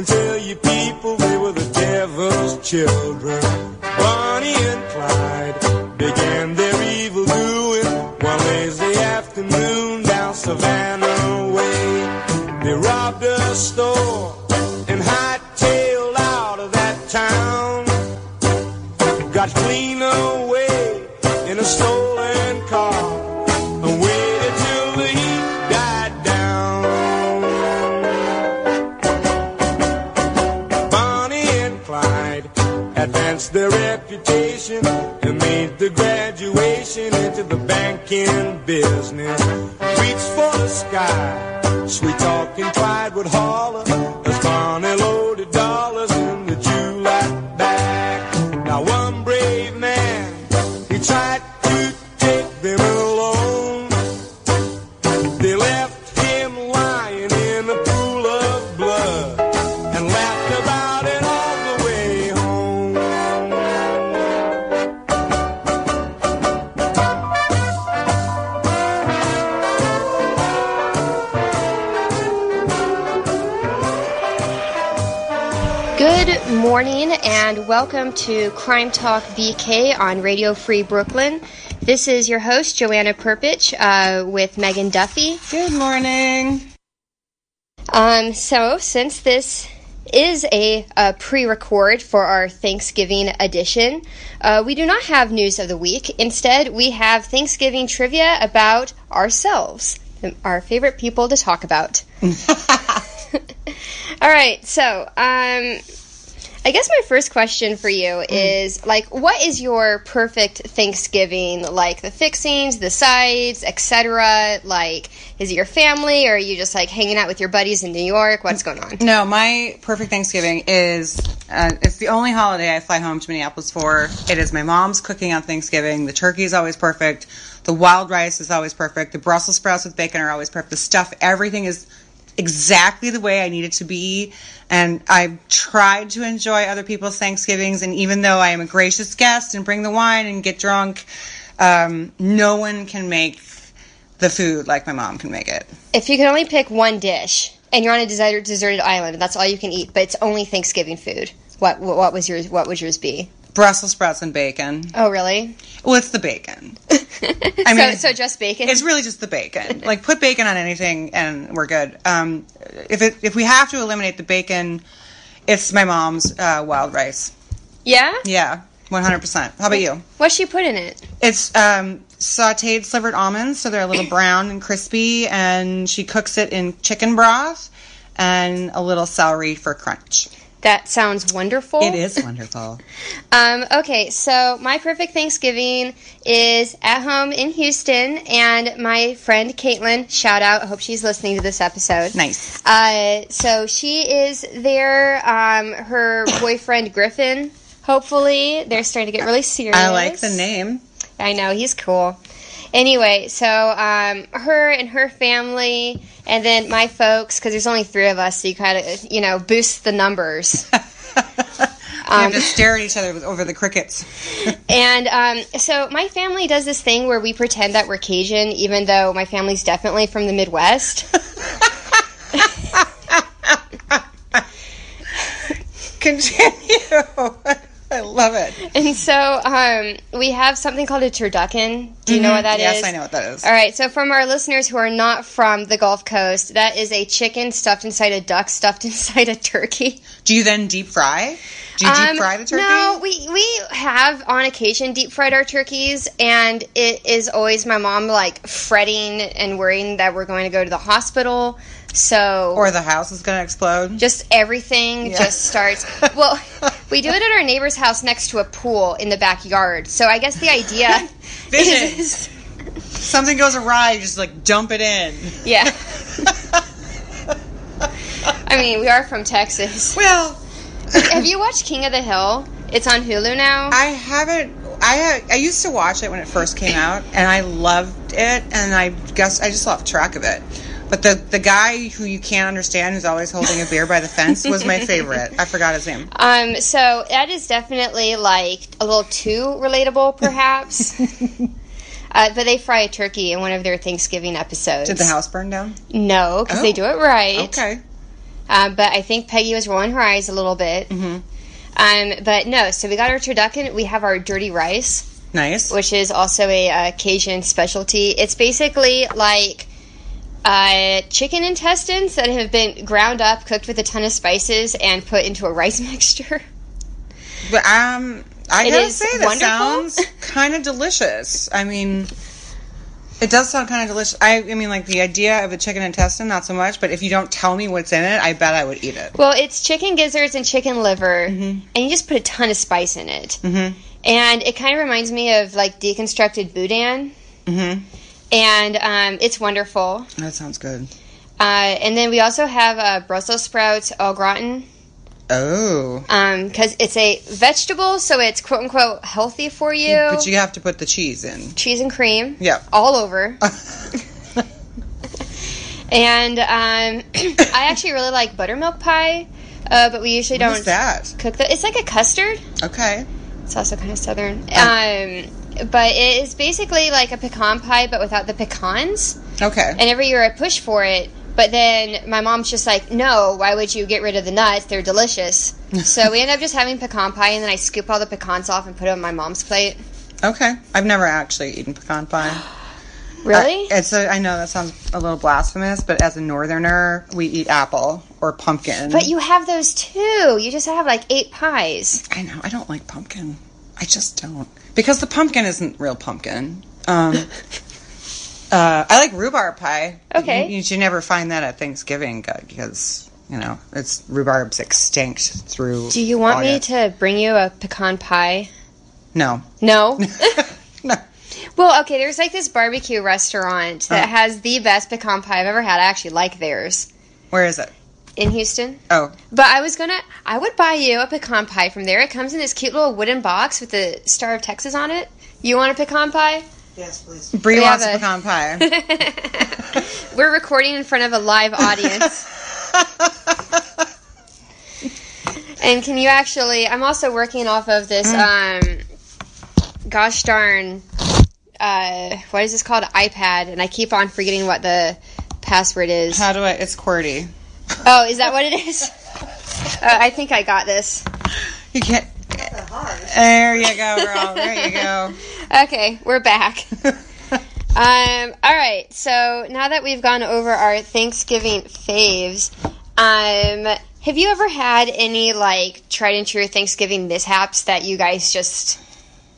can tell you people they were the devil's children. Crime Talk BK on Radio Free Brooklyn. This is your host, Joanna Perpich, uh, with Megan Duffy. Good morning. Um, so, since this is a, a pre record for our Thanksgiving edition, uh, we do not have news of the week. Instead, we have Thanksgiving trivia about ourselves, our favorite people to talk about. All right, so um, I guess my first question for you is like, what is your perfect Thanksgiving? Like the fixings, the sides, etc. Like, is it your family, or are you just like hanging out with your buddies in New York? What's going on? No, my perfect Thanksgiving is uh, it's the only holiday I fly home to Minneapolis for. It is my mom's cooking on Thanksgiving. The turkey is always perfect. The wild rice is always perfect. The Brussels sprouts with bacon are always perfect. The stuff, everything is exactly the way I need it to be. And I've tried to enjoy other people's Thanksgivings. And even though I am a gracious guest and bring the wine and get drunk, um, no one can make the food like my mom can make it. If you could only pick one dish, and you're on a deserted, deserted island, and that's all you can eat, but it's only Thanksgiving food, what, what was yours? What would yours be? Brussels sprouts and bacon. Oh, really? Well, it's the bacon. I mean, so, so just bacon. It's really just the bacon. Like put bacon on anything and we're good. Um, if it, if we have to eliminate the bacon, it's my mom's uh, wild rice. yeah. Yeah, one hundred percent. How about you? What's she put in it? It's um, sautéed slivered almonds, so they're a little brown and crispy, and she cooks it in chicken broth and a little celery for crunch. That sounds wonderful. It is wonderful. Um, okay, so my perfect Thanksgiving is at home in Houston, and my friend Caitlin, shout out, I hope she's listening to this episode. Nice. Uh, so she is there. Um, her boyfriend Griffin, hopefully, they're starting to get really serious. I like the name. I know he's cool. Anyway, so um, her and her family, and then my folks, because there's only three of us, so you kind of you know boost the numbers. We have to stare at each other over the crickets. And um, so my family does this thing where we pretend that we're Cajun, even though my family's definitely from the Midwest. Continue. Love it. and so um, we have something called a turducken. Do you know what that is? yes, I know what that is. All right, so from our listeners who are not from the Gulf Coast, that is a chicken stuffed inside a duck stuffed inside a turkey. Do you then deep fry? Do you Um, deep fry the turkey? No, we we have on occasion deep fried our turkeys, and it is always my mom like fretting and worrying that we're going to go to the hospital. So Or the house is going to explode. just everything just starts. Well, we do it at our neighbor's house next to a pool in the backyard. So I guess the idea Vision. is, Something goes awry, you just like dump it in. yeah. I mean, we are from Texas. Well, Have you watched King of the Hill? It's on Hulu now. I haven't. I I used to watch it when it first came out, and I loved it, and I guess I just lost track of it. But the the guy who you can't understand, who's always holding a beer by the fence, was my favorite. I forgot his name. Um, so that is definitely like a little too relatable, perhaps. uh, but they fry a turkey in one of their Thanksgiving episodes. Did the house burn down? No, because they Oh. do it right. Okay. Um, but I think Peggy was rolling her eyes a little bit. Mm-hmm. Um, but no, so we got our turducken. We have our dirty rice, Nice. which is also a uh, Cajun specialty. It's basically like uh, chicken intestines that have been ground up, cooked with a ton of spices, and put into a rice mixture. But um, I It gotta say that wonderful. sounds kind of delicious. I mean, it does sound kind of delicious. I, I mean, like the idea of a chicken intestine, not so much. But if you don't tell me what's in it, I bet I would eat it. Well, it's chicken gizzards and chicken liver, and you just put a ton of spice in it. Mm-hmm. And it kind of reminds me of like deconstructed boudin, Mm-hmm. And um, it's wonderful. That sounds good. Uh, and then we also have uh, Brussels sprouts au gratin Oh, because it's a vegetable, so it's quote unquote healthy for you. but you have to put the cheese in. Cheese and cream, Yeah. all over. and um, I actually really like buttermilk pie, uh, but we usually What's don't that? cook that. It's like a custard. Okay. It's also kind of southern. Um, but it is basically like a pecan pie, but without the pecans. Okay. And every year I push for it, but then my mom's just like, no, why would you get rid of the nuts? They're delicious. so we end up just having pecan pie, and then I scoop all the pecans off and put it on my mom's plate. Okay. I've never actually eaten pecan pie. Really? I, it's a, I know that sounds a little blasphemous, but as a northerner, we eat apple or pumpkin. but you have those too. You just have like eight pies. I know. I don't like pumpkin. I just don't. Because the pumpkin isn't real pumpkin. Um, uh, I like rhubarb pie. Okay. You, you should never find that at Thanksgiving uh, because, you know, it's rhubarb's extinct through. Do you want me to bring you a pecan pie? No. No. no. well, okay. There's like this barbecue restaurant that Oh. has the best pecan pie I've ever had. I actually like theirs Where is it? In Houston. Oh, But I was gonna, I would buy you a pecan pie from there. It comes in this cute little wooden box with the Star of Texas on it. You want a pecan pie? Yes, please. Brie We wants have a a- pecan pie. We're recording in front of a live audience. and can you actually? I'm also working off of this. Um, gosh darn, uh, what is this called? iPad, and I keep on forgetting what the password is. How do I? It's QWERTY. Oh, is that what it is? Uh, I think I got this. You can't. There you go, girl. There you go. Okay, we're back. Um, all right, so now that we've gone over our Thanksgiving faves, um, have you ever had any like tried and true Thanksgiving mishaps that you guys just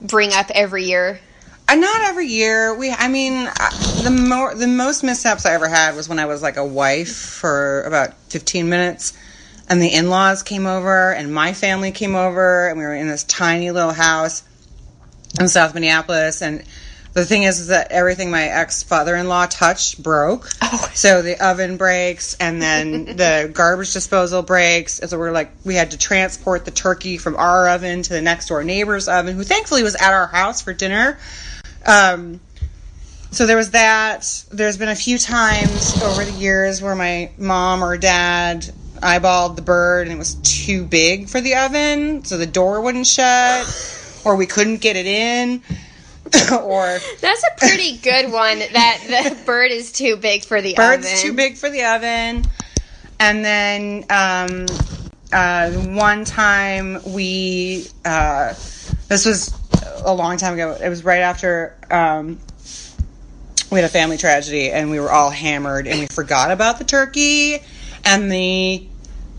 bring up every year? Uh, not every year. We, I mean, uh, the more the most mishaps I ever had was when I was like a wife for about fifteen minutes, and the in laws came over, and my family came over, and we were in this tiny little house in South Minneapolis, and. The thing is, is that everything my ex father in law touched broke. Oh. So the oven breaks, and then the garbage disposal breaks. And so we're like, we had to transport the turkey from our oven to the next door neighbor's oven, who thankfully was at our house for dinner. Um, so there was that. There's been a few times over the years where my mom or dad eyeballed the bird and it was too big for the oven, so the door wouldn't shut, or we couldn't get it in, or That's a pretty good one. That the bird is too big for the bird's oven. too big for the oven. And then um, uh, one time we, uh, this was a long time ago. It was right after um, we had a family tragedy, and we were all hammered, and we forgot about the turkey, and the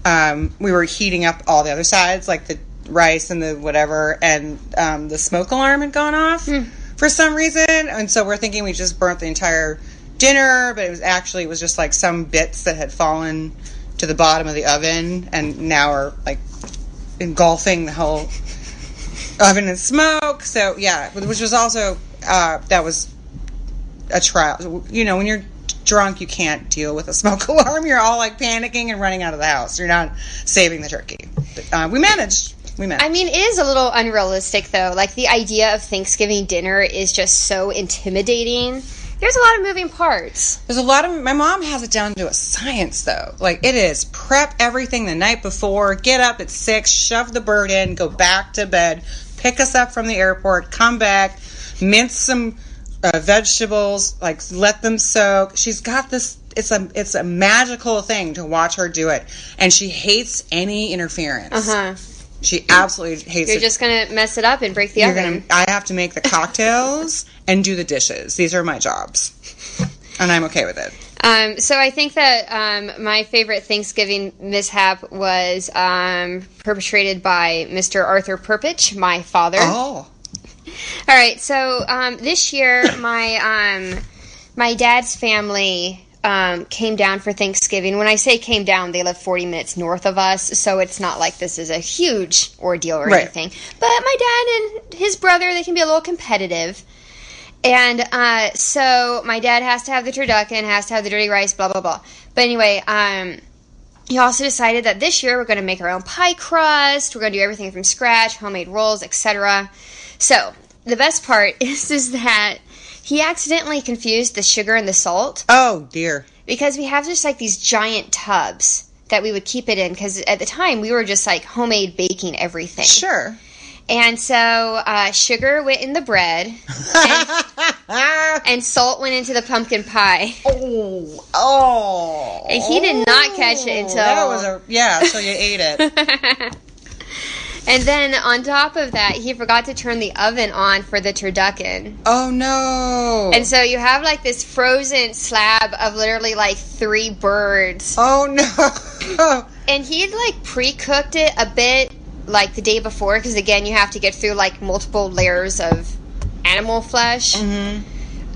um, we were heating up all the other sides, like the rice and the whatever, and um, the smoke alarm had gone off for some reason, and so we're thinking we just burnt the entire dinner, but it was actually it was just like some bits that had fallen to the bottom of the oven, and now are like engulfing the whole oven and smoke. So yeah, which was also uh, that was a trial. You know, when you're drunk, you can't deal with a smoke alarm. You're all like panicking and running out of the house. You're not saving the turkey. But, uh, we managed. We managed. I mean, it is a little unrealistic, though. Like, the idea of Thanksgiving dinner is just so intimidating. There's a lot of moving parts. There's a lot of my mom has it down to a science though. Like it is prep everything the night before, get up at six, shove the bird in, go back to bed, pick us up from the airport, come back, mince some uh, vegetables, like let them soak. She's got this it's a it's a magical thing to watch her do it, and she hates any interference. Uh huh. She absolutely hates it. You're it. just gonna mess it up and break the You're oven. gonna. I have to make the cocktails and do the dishes. These are my jobs, and I'm okay with it. Um, so I think that um, my favorite Thanksgiving mishap was um, perpetrated by Mr. Arthur Perpich, my father. Oh, All right, so um, this year my um, my dad's family um, came down for Thanksgiving. When I say came down, they live 40 minutes north of us, so it's not like this is a huge ordeal or Right. anything. But my dad and his brother, they can be a little competitive. And uh, so my dad has to have the turducken, has to have the dirty rice, blah blah blah. But anyway, um, he also decided that this year we're going to make our own pie crust. We're going to do everything from scratch, homemade rolls, etc. So the best part is is that he accidentally confused the sugar and the salt oh dear. because we have just like these giant tubs that we would keep it in because at the time we were just like homemade baking everything. Sure. And so uh, sugar went in the bread and, and salt went into the pumpkin pie. oh, oh. And he did not catch it until- that was a yeah. So you ate it. And then on top of that, he forgot to turn the oven on for the turducken. Oh no. And so you have like this frozen slab of literally like three birds. oh no. And he had like pre cooked it a bit like the day before because again, you have to get through like multiple layers of animal flesh. Mm-hmm.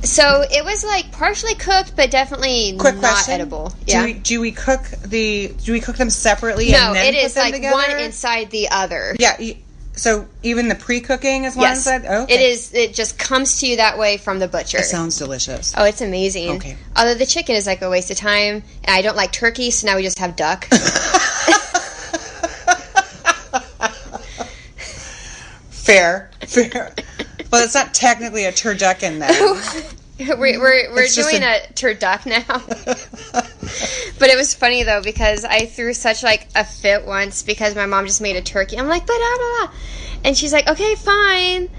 So it was like partially cooked, but definitely Quick not question. edible. Do we do we cook the do we cook them separately? no, and then it put them like together? one inside the other. Yeah. So even the pre-cooking is one Yes. inside. Oh, okay. It is. It just comes to you that way from the butcher. It sounds delicious. Oh, it's amazing. Okay. Although the chicken is like a waste of time, and I don't like turkey, so now we just have duck. Fair. Fair. Well, it's not technically a turducken then. we're we're, we're doing a- a, turduck now. but it was funny though because I threw such like a fit once because my mom just made a turkey. I'm like, da da da, and she's like, okay, fine.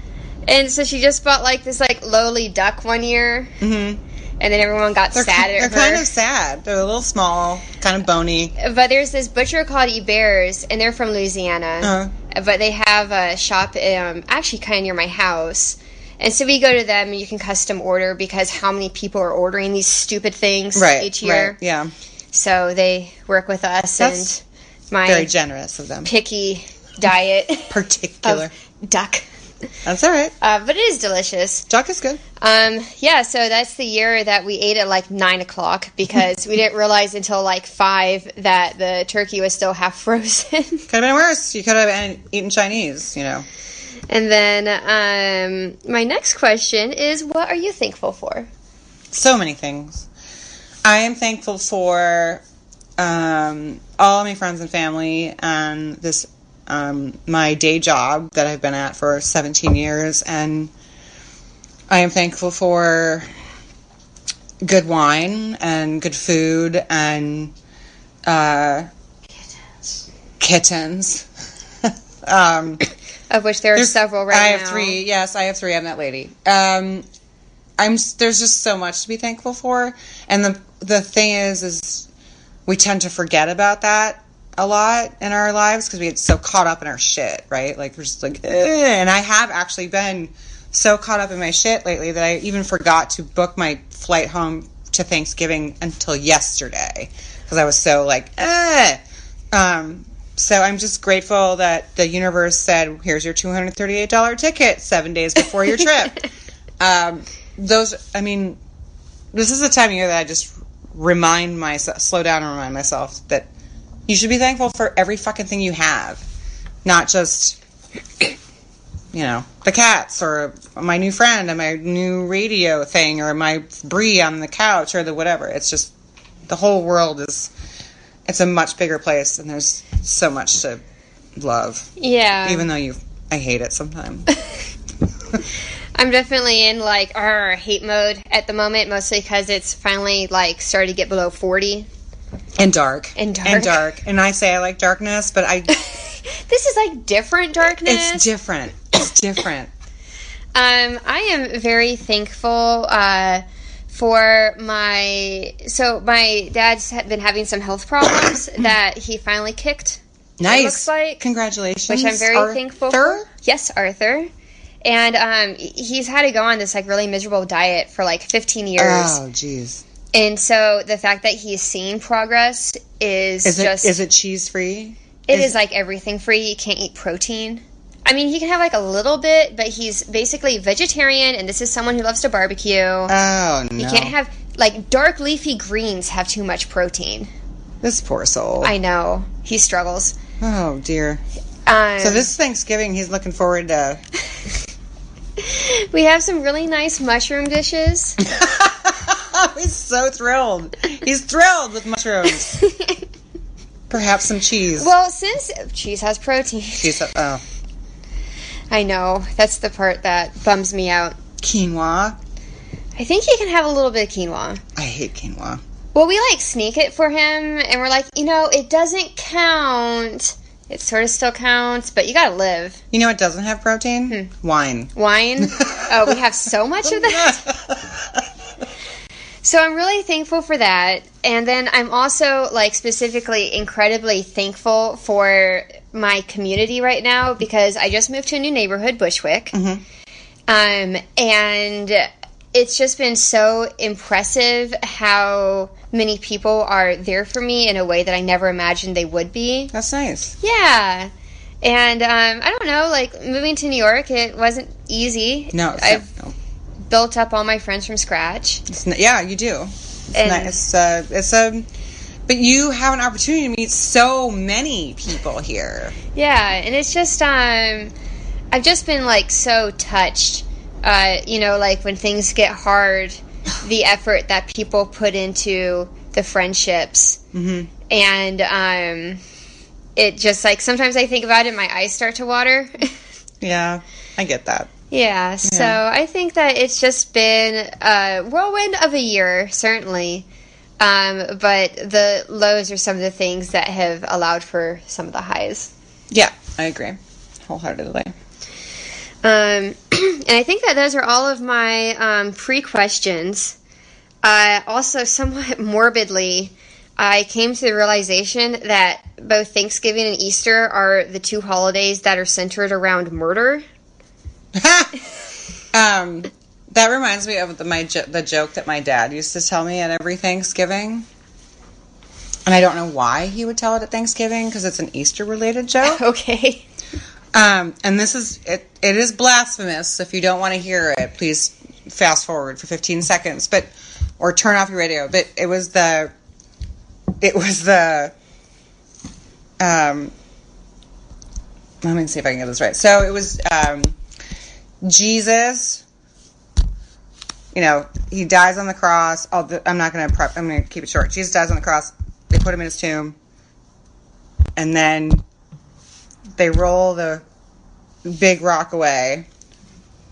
And so she just bought like this like lowly duck one year, hmm and then everyone got They're, sad they're her. kind of sad. They're a little small, kind of bony. But there's this butcher called Eber's, and they're from Louisiana. Uh-huh. But they have a shop um, actually kind of near my house. And so we go to them, and you can custom order because how many people are ordering these stupid things Right. each year. Right. Yeah. So they work with us That's and my Very generous of them. picky diet Particular. duck. That's all right. Uh, but it is delicious. Duck is good. Um, yeah, so that's the year that we ate at like nine o'clock because we didn't realize until like five that the turkey was still half frozen. Could have been worse. You could have eaten Chinese. You know. and then um, my next question is, what are you thankful for? so many things. I am thankful for um, all my friends and family and this um, my day job that I've been at for 17 years, and I am thankful for good wine and good food and uh, kittens. um, Of which there are several right now. I now. have three. Yes, I have three. I'm that lady. Um, I'm. There's just so much to be thankful for, and the the thing is, is we tend to forget about that a lot in our lives because we get so caught up in our shit, right? Like we're just like, "Ugh," and I have actually been so caught up in my shit lately that I even forgot to book my flight home to Thanksgiving until yesterday because I was so like, eh. Um, so I'm just grateful that the universe said, "Here's your two hundred thirty-eight dollar ticket seven days before your trip." um, those, I mean, this is the time of year that I just remind myself, slow down and remind myself that you should be thankful for every fucking thing you have, not just, you know, the cats or my new friend and my new radio thing or my brie on the couch or the whatever. It's just the whole world is. It's a much bigger place, and there's so much to love. Yeah. Even though you, I hate it sometimes. I'm definitely in like our hate mode at the moment, mostly because it's finally like started to get below 40. And dark, And dark. and dark. And I say I like darkness, but I, This is like different darkness. it's different. It's different. Um, I am very thankful uh, for my so my dad's been having some health problems that he finally kicked. Nice. looks like- Congratulations. which I'm very Arthur? thankful for. Yes, Arthur. And um, he's had to go on this like really miserable diet for like 15 years, Oh, jeez. And so the fact that he's seeing progress is, Is it just is it cheese free? It Is- is like everything free. You can't eat protein. I mean, he can have like a little bit, but he's basically vegetarian, and this is someone who loves to barbecue. Oh no! you can't have like dark leafy greens have too much protein. this poor soul. I know he struggles. oh dear. Um, So this Thanksgiving, he's looking forward to. we have some really nice mushroom dishes. he's so thrilled. He's thrilled with mushrooms. Perhaps some cheese. well, since cheese has protein, cheese. Oh, I know that's the part that bums me out. quinoa. I think he can have a little bit of quinoa. I hate quinoa. Well, we like sneak it for him, and we're like, you know, it doesn't count. It sort of still counts, but you gotta live. You know what doesn't have protein? Hmm. Wine. Wine. oh, we have so much of that. So I'm really thankful for that. And then I'm also like specifically incredibly thankful for my community right now because I just moved to a new neighborhood, Bushwick. Um, and it's just been so impressive how many people are there for me in a way that I never imagined they would be. That's nice. Yeah. And um, I don't know, like moving to New York, it wasn't easy. No, I've no. Built up all my friends from scratch. It's n- yeah, you do. It's And- nice. It's, uh, it's a. But you have an opportunity to meet so many people here. Yeah, and it's just um I've just been like so touched. Uh, you know, like when things get hard, the effort that people put into the friendships. Mm-hmm. And um it just like sometimes I think about it, my eyes start to water. Yeah, I get that. Yeah, so I think that it's just been a whirlwind of a year, certainly. Um, but the lows are some of the things that have allowed for some of the highs. Yeah, I agree wholeheartedly. Um, and I think that those are all of my um, pre questions. Uh, also, somewhat morbidly, I came to the realization that both Thanksgiving and Easter are the two holidays that are centered around murder. Um, that reminds me of the, my jo- the joke that my dad used to tell me at every Thanksgiving. And I don't know why he would tell it at Thanksgiving because it's an Easter related joke. Okay. Um, and this is it. It is blasphemous. If you don't want to hear it, please fast forward for 15 seconds, but or turn off your radio. But it was the. It was the. Um. Let me see if I can get this right. So it was um, Jesus. You know, he dies on the cross. I'll, I'm not going to prep. I'm going to keep it short. Jesus dies on the cross. They put him in his tomb, and then they roll the big rock away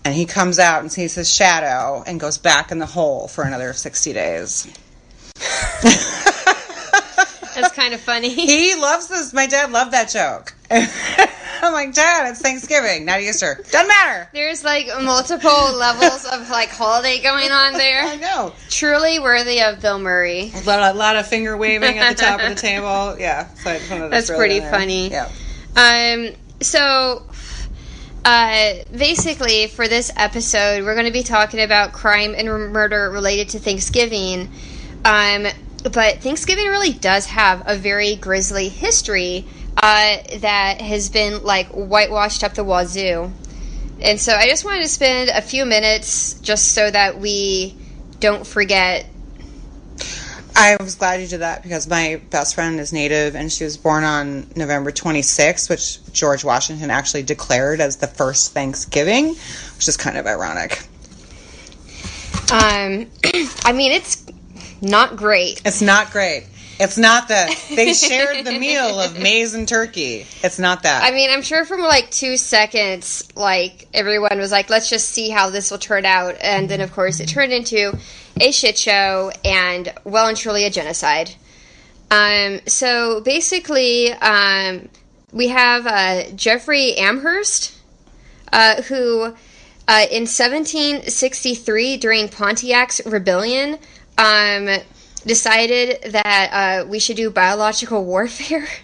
and he comes out and sees his shadow and goes back in the hole for another 60 days That's kind of funny. he loves this my dad loved that joke i'm like dad it's thanksgiving not easter doesn't matter There's like multiple levels of like holiday going on there. i know Truly worthy of Bill Murray. a lot, a lot of finger waving at the top of the table yeah so That's pretty funny. yeah Um, so, uh, basically, for this episode, we're going to be talking about crime and murder related to Thanksgiving. Um, but Thanksgiving really does have a very grisly history uh, that has been like whitewashed up the wazoo. And so I just wanted to spend a few minutes just so that we don't forget. I was glad you did that because my best friend is Native and she was born on November 26th, which George Washington actually declared as the first Thanksgiving, which is kind of ironic. Um, I mean, it's not great. It's not great. It's not that they shared the meal of maize and turkey. It's not that. I mean, I'm sure from like two seconds, like everyone was like, let's just see how this will turn out. And then, of course, it turned into a shit show and well and truly a genocide. Um, so basically, um, we have uh, Jeffrey Amherst, uh, who Uh, in 1763, during Pontiac's rebellion, um, decided that uh, we should do biological warfare.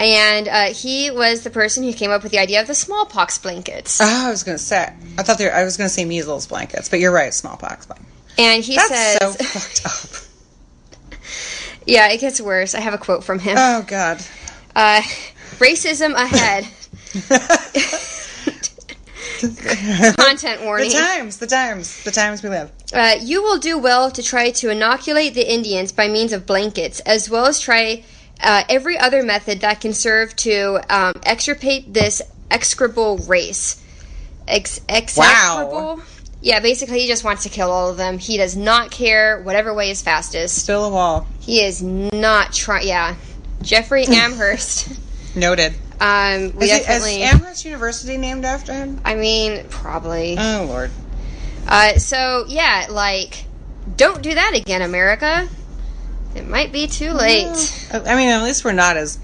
And uh, he was the person who came up with the idea of the smallpox blankets. Oh, I was gonna say. I thought there. I was gonna say measles blankets, but you're right. Smallpox blankets. And he That's says, so fucked up. "Yeah, it gets worse." I have a quote from him. Oh God. Uh, racism ahead. Content warning. The times, the times, the times we live. Uh, you will do well to try to inoculate the Indians by means of blankets, as well as try uh, every other method that can serve to um, extirpate this execrable race. Ex- execrable? Yeah, basically, he just wants to kill all of them. He does not care whatever way is fastest. Still a wall. He is not trying. Yeah, Jeffrey Amherst. Noted. Um, we Is, it, is. Amherst University named after him? I mean, probably. Oh Lord. Uh, so yeah, like, don't do that again, America. It might be too late. I mean, at least we're not as.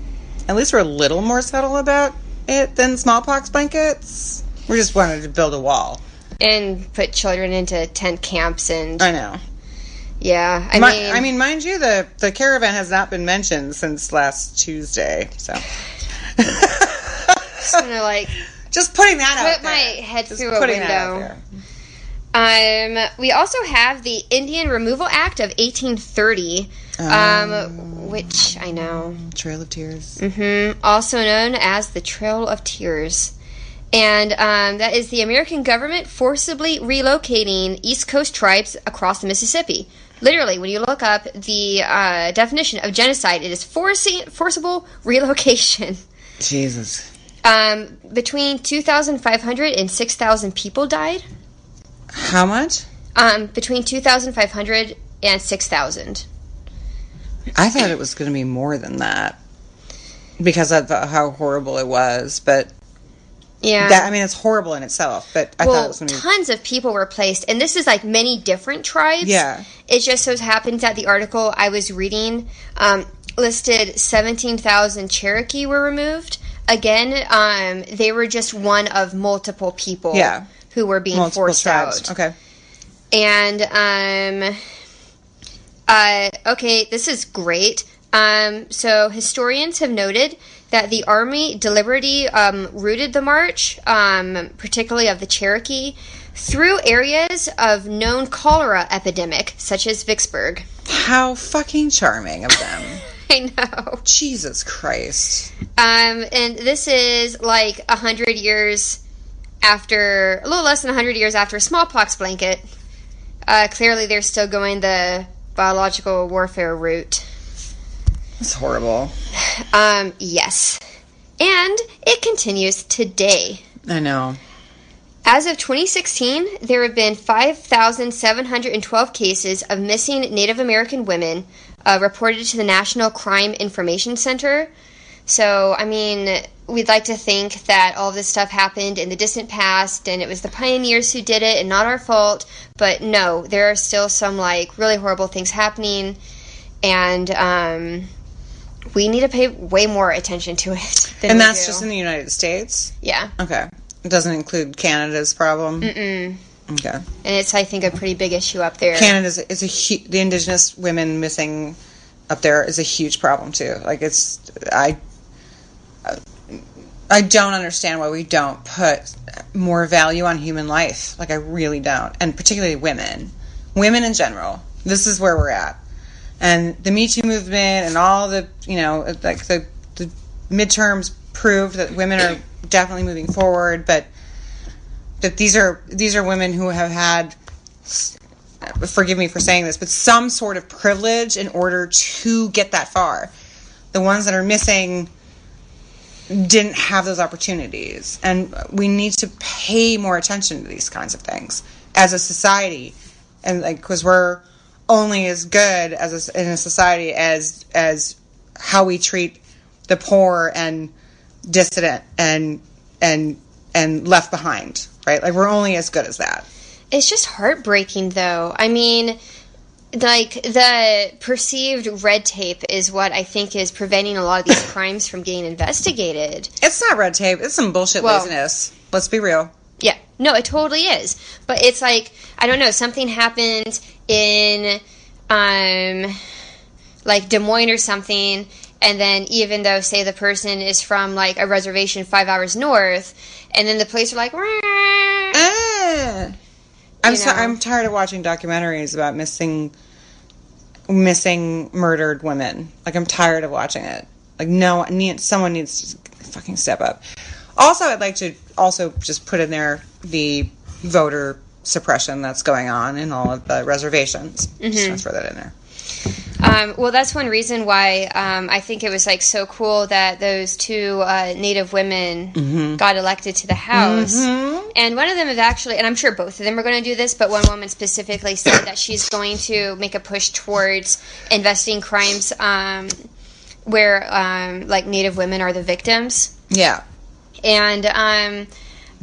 At least we're a little more subtle about it than smallpox blankets. We just wanted to build a wall. And put children into tent camps and I know. yeah, I Mi- mean, I mean, mind you, the the caravan has not been mentioned since last Tuesday. So, just gonna like just putting that out put my head Just through a putting that out window. Um, we also have the Indian Removal Act of 1830, um, which I know, Trail of Tears. hmm also known as the Trail of Tears. And um, that is the American government forcibly relocating East Coast tribes across the Mississippi. Literally, when you look up the uh, definition of genocide, it is forcing, forcible relocation. Jesus. Um, between 2,500 and 6,000 people died. How much? Um, between 2,500 and 6,000. I thought it was going to be more than that because of how horrible it was. But Yeah. that I mean, it's horrible in itself. But I thought it well, was going to be. tons of people were placed, and this is like many different tribes. Yeah. It just so happens that the article I was reading um, listed 17,000 Cherokee were removed. Again, um, they were just one of multiple people Yeah. who were being Multiple forced tribes. out. Okay. And um uh okay, this is great. Um so historians have noted that the army deliberately um, routed the march, um, particularly of the Cherokee, through areas of known cholera epidemic, such as Vicksburg. How fucking charming of them. I know. Jesus Christ. Um, and this is like a hundred years after, a little less than a hundred years after smallpox blanket. Uh, clearly, they're still going the biological warfare route. That's horrible. Um, yes. And it continues today. I know. As of 2016, there have been 5,712 cases of missing Native American women uh, reported to the National Crime Information Center. So, I mean, we'd like to think that all this stuff happened in the distant past and it was the pioneers who did it and not our fault. But no, there are still some, like, really horrible things happening. And, um, we need to pay way more attention to it. Than And that's do. just in the United States? yeah. Okay. It doesn't include Canada's problem? Mm-mm. Okay. And it's, I think, a pretty big issue up there. Canada's is a hu- the indigenous women missing up there is a huge problem too. Like it's I I don't understand why we don't put more value on human life. Like I really don't, and particularly women, women in general. This is where we're at, and the Me Too movement and all the you know like the the midterms proved that women are definitely moving forward, but that these are these are women who have had forgive me for saying this, but some sort of privilege in order to get that far. The ones that are missing didn't have those opportunities. And we need to pay more attention to these kinds of things as a society. And like, because we're only as good as a, in a society as as how we treat the poor and dissident and and and left behind, right? Like we're only as good as that. It's just heartbreaking, though. I mean, like, the perceived red tape is what I think is preventing a lot of these crimes from getting investigated. It's not red tape. It's some bullshit Well- laziness. Let's be real. Yeah, No, it totally is. But it's like I don't know, something happened in um like Des Moines or something and then even though say the person is from like a reservation 5 hours north and then the police are like I'm You so. I'm tired of watching documentaries about missing missing murdered women. Like I'm tired of watching it. Like no need someone needs to fucking step up. Also, I'd like to also just put in there the voter suppression that's going on in all of the reservations. Just mm-hmm. gonna throw that in there. Um, well, that's one reason why um, I think it was like so cool that those two uh, Native women got elected to the House. And one of them is actually, and I'm sure both of them are going to do this, but one woman specifically said that she's going to make a push towards investing crimes um, where um, like Native women are the victims. Yeah. And um,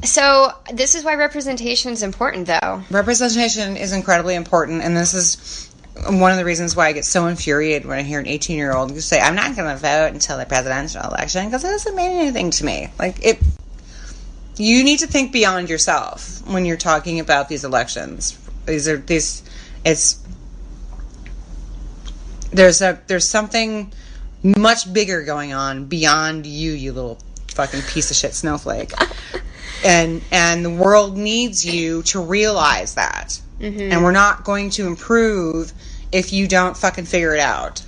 so this is why representation is important, though. Representation is incredibly important, and this is one of the reasons why I get so infuriated when I hear an 18 year old say, I'm not going to vote until the presidential election because it doesn't mean anything to me. Like, it. You need to think beyond yourself when you're talking about these elections. These are these. It's there's a there's something much bigger going on beyond you, you little fucking piece of shit snowflake. and and the world needs you to realize that. And we're not going to improve if you don't fucking figure it out.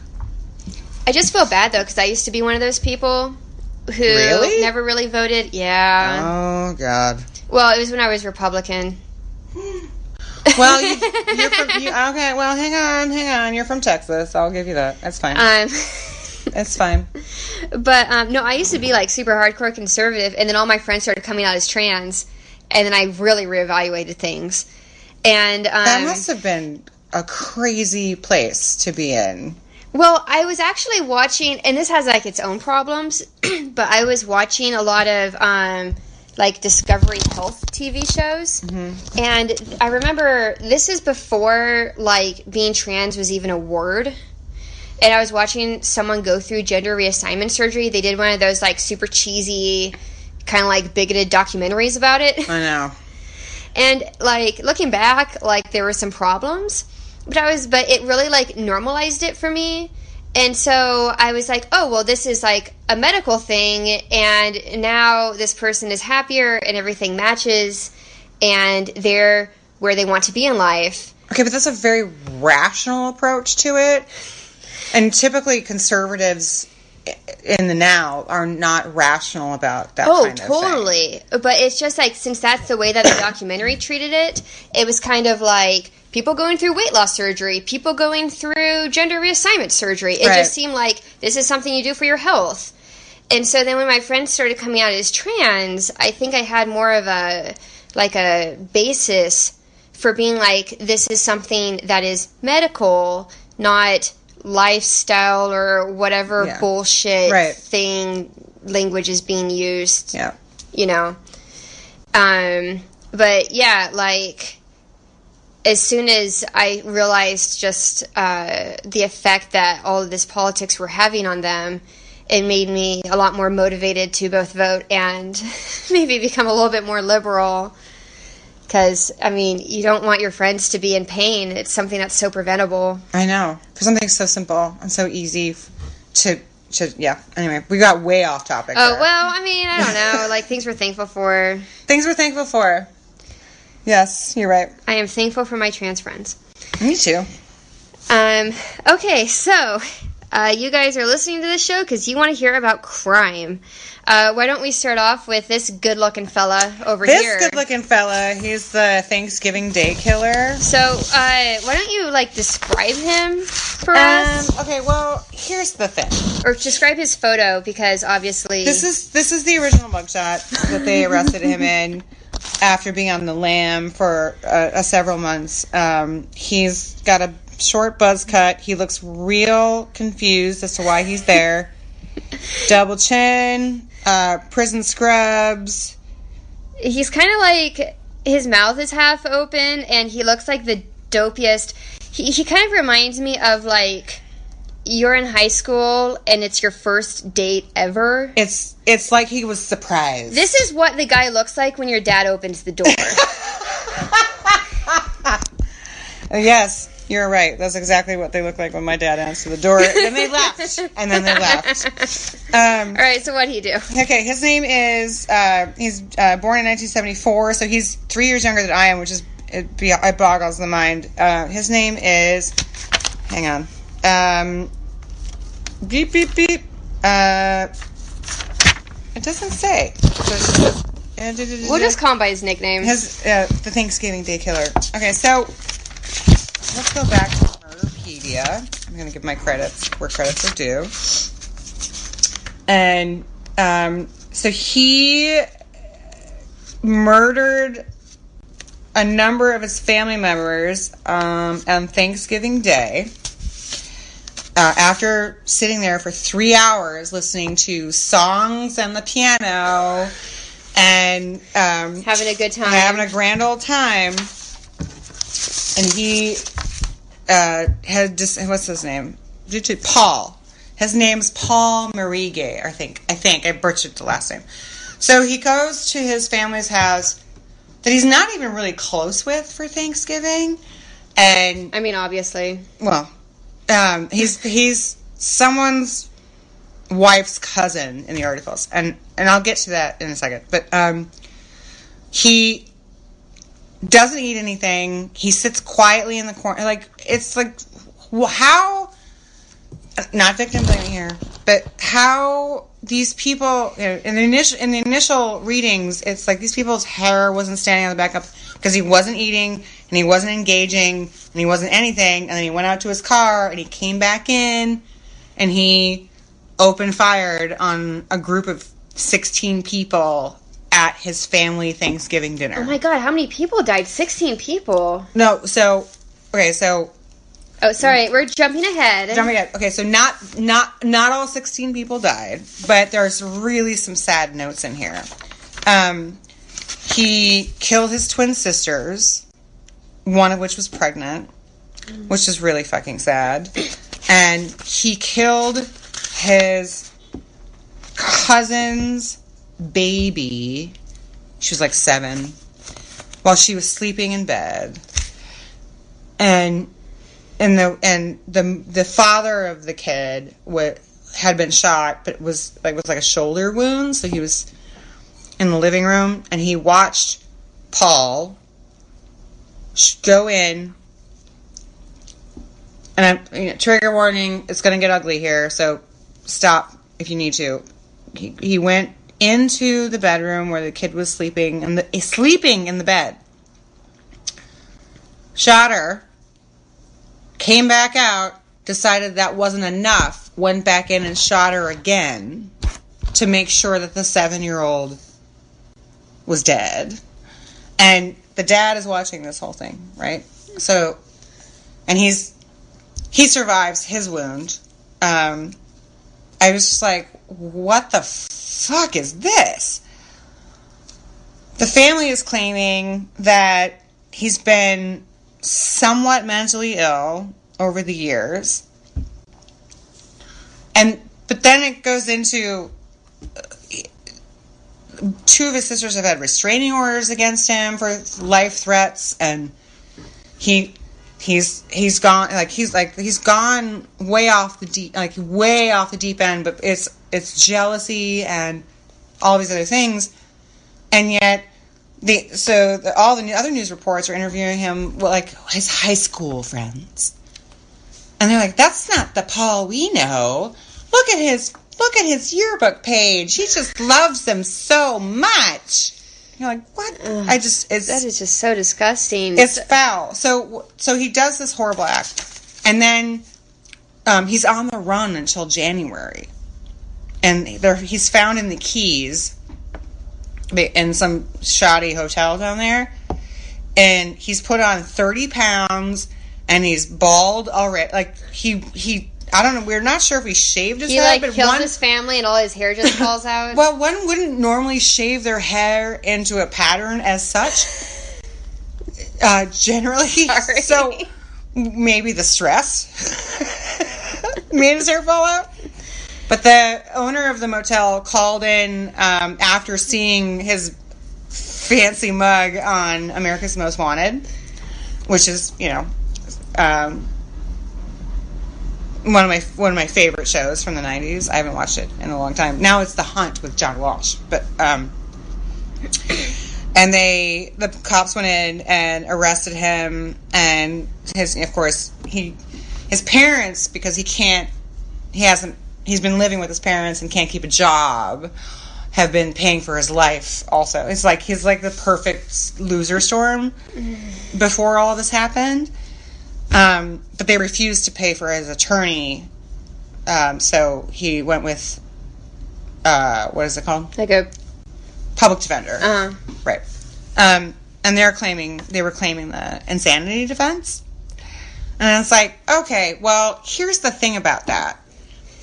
I just feel bad though because I used to be one of those people who Really? never really voted. Yeah. Oh god. Well, it was when I was Republican. Well, you, you're from you, okay. Well, hang on, hang on. You're from Texas. I'll give you that. That's fine. Um, it's fine. but um, no, I used to be like super hardcore conservative, and then all my friends started coming out as trans, and then I really reevaluated things. And um, That must have been a crazy place to be in. Well, I was actually watching, and this has like its own problems, but I was watching a lot of um, like Discovery Health TV shows, and I remember this is before like being trans was even a word. And I was watching someone go through gender reassignment surgery. They did one of those like super cheesy, kind of like bigoted documentaries about it. I know. And like looking back, like there were some problems, but I was, but it really like normalized it for me. And so I was like, oh, well, this is like a medical thing. And now this person is happier and everything matches and they're where they want to be in life. Okay, but that's a very rational approach to it. And typically, conservatives in the now are not rational about that. Oh, kind of thing. totally. But it's just like since that's the way that the documentary treated it, it was kind of like people going through weight loss surgery, people going through gender reassignment surgery. It Right. just seemed like this is something you do for your health. And so then when my friends started coming out as trans, I think I had more of a like a basis for being like this is something that is medical, not lifestyle or whatever Yeah. bullshit Right. thing language is being used Yeah. you know um but yeah like as soon as i realized just uh the effect that all of this politics were having on them it made me a lot more motivated to both vote and maybe become a little bit more liberal because i mean you don't want your friends to be in pain it's something that's so preventable I know. For something so simple and so easy to to yeah. Anyway, we got way off topic. oh there. well i mean i don't know like things we're thankful for things we're thankful for. Yes, you're right. i am thankful for my trans friends Me too. Um, okay, so uh, you guys are listening to this show because you want to hear about crime. Uh, why don't we start off with this good-looking fella over here? This good-looking fella, he's the Thanksgiving Day killer. so, uh, why don't you like describe him for us, Um, okay, well, here's the thing. or describe his photo because obviously This is this is the original mugshot that they arrested him in after being on the lam for uh, uh, several months. Um, he's got a short buzz cut. He looks real confused as to why he's there. Double chin, uh, prison scrubs. he's kind of like his mouth is half open and he looks like the dopiest. He he kind of reminds me of like you're in high school and it's your first date ever. It's it's like he was surprised. This is what the guy looks like when your dad opens the door. yes, you're right. That's exactly what they look like when my dad answered the door. and they left, and then they left. Um, All right, so what'd he do? Okay, his name is uh, he's uh, born in 1974, so he's three years younger than I am, which is it, be, it boggles the mind. Uh, his name is, hang on, um, beep beep beep. Uh, it doesn't say. We'll just call him by his nickname. his uh, the Thanksgiving Day Killer. Okay, so let's go back to Murderpedia. I'm gonna give my credits where credits are due. And um, so he murdered a number of his family members um, on Thanksgiving Day. Uh, after sitting there for three hours listening to songs and the piano and um, Having a good time. having a grand old time. And he uh, had just what's his name? Paul. His name's Paul Marigay, I think. I think I butchered the last name. So he goes to his family's house that he's not even really close with for Thanksgiving, and I mean, obviously. well, um, he's he's someone's wife's cousin in the articles, and and I'll get to that in a second. But um, he doesn't eat anything. He sits quietly in the corner. Like it's like how not victim blaming here, but how these people you know, in the initial in the initial readings, it's like these people's hair wasn't standing on the back up because he wasn't eating and he wasn't engaging and he wasn't anything, and then he went out to his car and he came back in and he opened fired on a group of sixteen people at his family Thanksgiving dinner. Oh my god, how many people died? 16 people. no, so okay, so Oh, sorry, we're jumping ahead. Jumping ahead. Okay, so not not not all sixteen people died, but there's really some sad notes in here. Um, he killed his twin sisters, one of which was pregnant, which is really fucking sad, and he killed his cousin's baby. She was like seven, while she was sleeping in bed, and and the and the the father of the kid what had been shot, but was like was like a shoulder wound, so he was in the living room, and he watched Paul go in. And I'm you know, trigger warning. It's going to get ugly here, so stop if you need to. He, he went into the bedroom where the kid was sleeping, and the sleeping in the bed. Shot her came back out, decided that wasn't enough, went back in and shot her again to make sure that the seven year old was dead. And the dad is watching this whole thing, right? So, and he's, he survives his wound. Um, I was just like, what the fuck is this? The family is claiming that he's been somewhat mentally ill over the years. And but then it goes into uh, two of his sisters have had restraining orders against him for life threats and he he's he's gone like he's like he's gone way off the deep like way off the deep end but it's it's jealousy and all these other things and yet the so the, all the other news reports are interviewing him well, like his high school friends, and they're like, "That's not the Paul we know. Look at his look at his yearbook page. He just loves them so much." You're like, "What?" I just it's That is just so disgusting. it's foul. So so he does this horrible act, and then um, he's on the run until January, and there he's found in the Keys, in some shoddy hotel down there, and he's put on thirty pounds, and he's bald already. Like he he. I don't know. We're not sure if he shaved his he head, like but kills one his family and all his hair just falls out. well, one wouldn't normally shave their hair into a pattern as such. Uh, generally, Sorry. so maybe the stress. made his hair fall out. But the owner of the motel called in um, after seeing his fancy mug on America's Most Wanted, which is you know um, one of my one of my favorite shows from the '90s. I haven't watched it in a long time. Now it's The Hunt with John Walsh, but um, and they the cops went in and arrested him, and his of course he his parents because he can't he hasn't he's been living with his parents and can't keep a job have been paying for his life also it's like he's like the perfect loser storm before all this happened um, but they refused to pay for his attorney um, so he went with uh, what is it called Like a public defender uh, Right. Um, and they're claiming they were claiming the insanity defense. And it's like, okay, well, here's the thing about that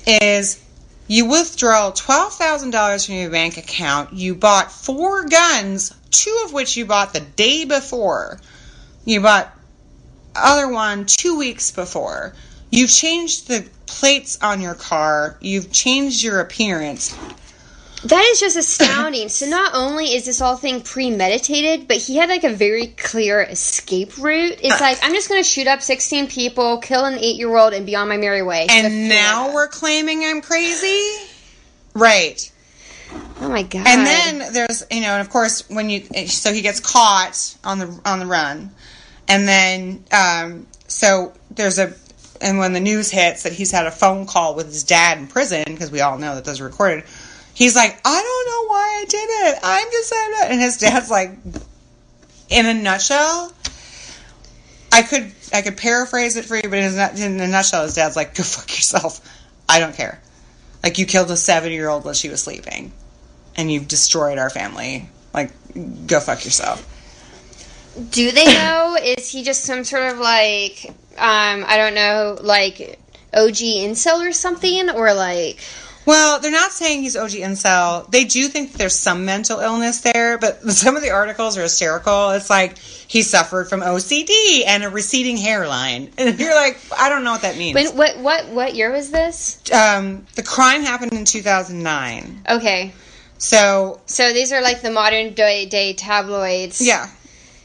is you withdraw twelve thousand dollars from your bank account. You bought four guns, two of which you bought the day before. You bought other one two weeks before. You've changed the plates on your car. You've changed your appearance. that is just astounding. so not only is this all thing premeditated, but he had like a very clear escape route. It's like I'm just going to shoot up 16 people, kill an eight year old, and be on my merry way. And now we're claiming I'm crazy? Right. oh my god. And then there's, you know, and of course when you so he gets caught on the on the run. And then um so there's a and when the news hits that he's had a phone call with his dad in prison because we all know that those are recorded. He's like, "I don't know why I did it. I'm just saying that, And his dad's like in a nutshell, I could I could paraphrase it for you, but in a, in a nutshell, his dad's like, "Go fuck yourself. I don't care. Like you killed a seven year old while she was sleeping, and you've destroyed our family. Like, go fuck yourself." Do they know? is he just some sort of like, um, I don't know, like OG incel or something, or like? Well, they're not saying he's OG incel. They do think there's some mental illness there, but some of the articles are hysterical. It's like he suffered from OCD and a receding hairline, and you're like, I don't know what that means. When what what what year was this? um, the crime happened in 2009, Okay, so so these are like the modern day, day tabloids. yeah,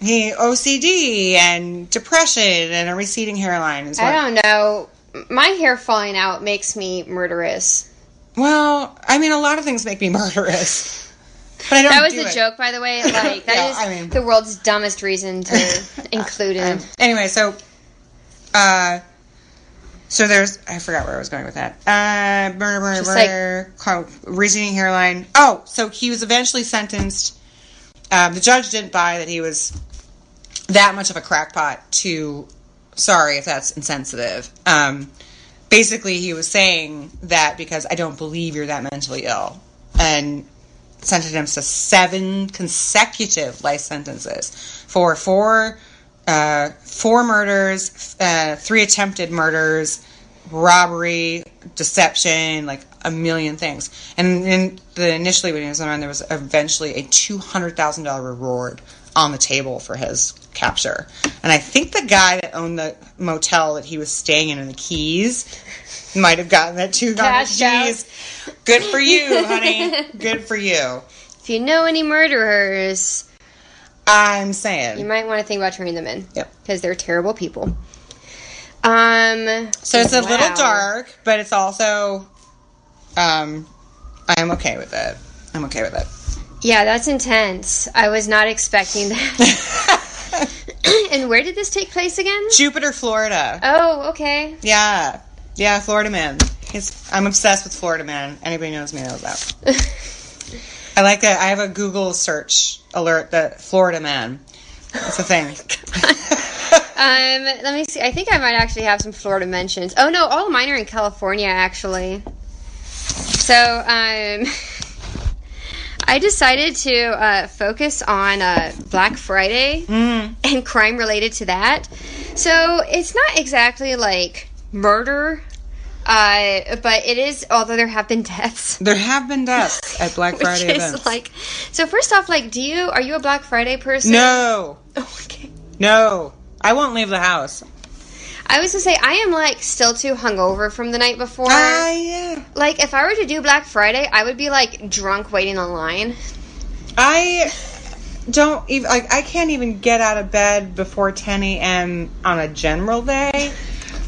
he OCD and depression and a receding hairline is what. I don't know. My hair falling out makes me murderous. Well, I mean, a lot of things make me murderous, but I don't. That was do a it. joke, by the way. Like that Yeah, is I mean- the world's dumbest reason to include it. Um, anyway, so, uh, so there's I forgot where I was going with that. Uh, murder, murder, Just like- murder, co- receding hairline. Oh, so he was eventually sentenced. Um, the judge didn't buy that he was that much of a crackpot. To sorry if that's insensitive. Um, basically, he was saying that because I don't believe you're that mentally ill, and sentenced him to seven consecutive life sentences for four uh, four murders, uh, three attempted murders, robbery, deception, like a million things. And in the initially when he was on, there was eventually a two hundred thousand dollar reward on the table for his capture. And I think the guy that owned the motel that he was staying in in the Keys might have gotten that two hundred Cashed out. G's. Good for you, honey. Good for you. If you know any murderers, I'm saying. you might want to think about turning them in. Yep. Because they're terrible people. Um. So it's a wow. little dark, but it's also um I'm okay with it. I'm okay with it. Yeah, that's intense. I was not expecting that. and where did this take place again? Jupiter, Florida. Oh, okay. Yeah. Yeah, Florida man. He's, I'm obsessed with Florida man. Anybody knows me knows that. I like that. I have a Google search alert that Florida man. It's a thing. Um, let me see. I think I might actually have some Florida mentions. Oh no, all mine are in California actually. So, um, I decided to uh, focus on uh, Black Friday Mm. and crime related to that. So it's not exactly like murder, uh, but it is. Although there have been deaths. There have been deaths at Black Which Friday is events. like, so first off, like, do you are you a Black Friday person? no, Oh, okay. no. I won't leave the house. I was gonna say I am like still too hungover from the night before. Ah, yeah. like if I were to do Black Friday, I would be like drunk waiting in line. I don't even like. I can't even get out of bed before 10 a.m. on a general day.